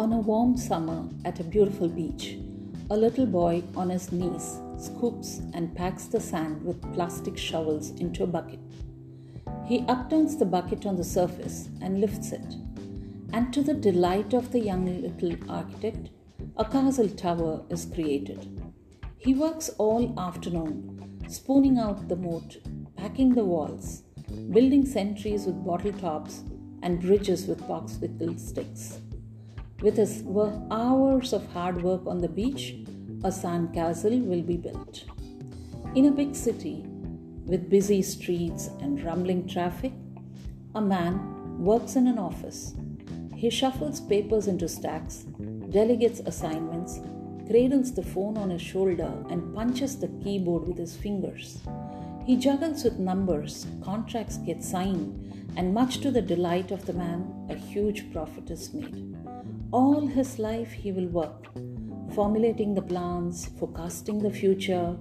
a warm summer at a beautiful beach, a little boy on his knees scoops and packs the sand with plastic shovels into a bucket. He upturns the bucket on the surface and lifts it. And to the delight of the young little architect, a castle tower is created. He works all afternoon, spooning out the moat, packing the walls, building sentries with bottle tops and bridges with popsicle sticks. With his hours of hard work on the beach, a sand castle will be built. In a big city with busy streets and rumbling traffic, a man works in an office. He shuffles papers into stacks, delegates assignments, cradles the phone on his shoulder, and punches the keyboard with his fingers. He juggles with numbers, contracts get signed, and much to the delight of the man, a huge profit is made. All his life he will work, formulating the plans, forecasting the future.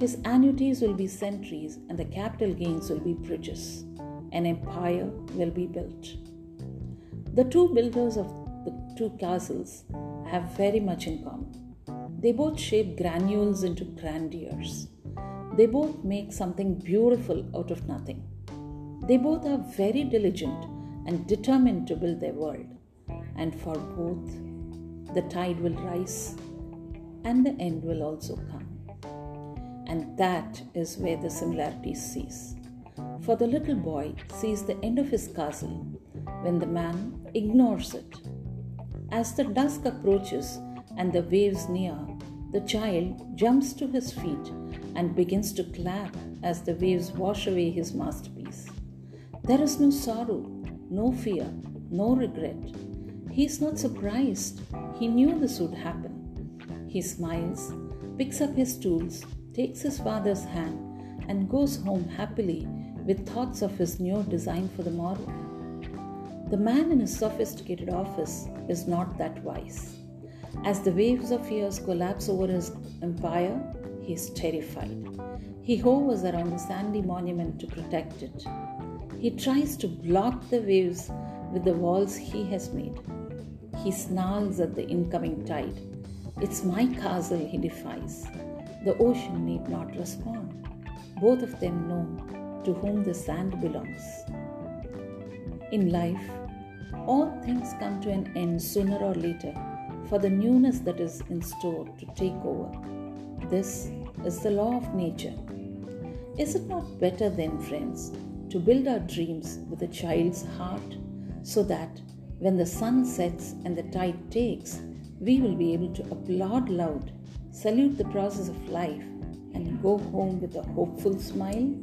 His annuities will be centuries, and the capital gains will be bridges. An empire will be built. The two builders of the two castles have very much in common. They both shape granules into grandeurs. They both make something beautiful out of nothing. They both are very diligent and determined to build their world. And for both, the tide will rise and the end will also come. And that is where the similarities cease. For the little boy sees the end of his castle when the man ignores it. As the dusk approaches and the waves near, the child jumps to his feet and begins to clap as the waves wash away his masterpiece. There is no sorrow, no fear, no regret. He is not surprised. He knew this would happen. He smiles, picks up his tools, takes his father's hand, and goes home happily with thoughts of his new design for the morrow. The man in his sophisticated office is not that wise. As the waves of years collapse over his empire, he is terrified. He hovers around the sandy monument to protect it. He tries to block the waves with the walls he has made. He snarls at the incoming tide. It's my castle, he defies. The ocean need not respond. Both of them know to whom the sand belongs. In life, all things come to an end sooner or later for the newness that is in store to take over. This is the law of nature. Is it not better then, friends, to build our dreams with a child's heart so that when the sun sets and the tide takes, we will be able to applaud loud, salute the process of life, and go home with a hopeful smile?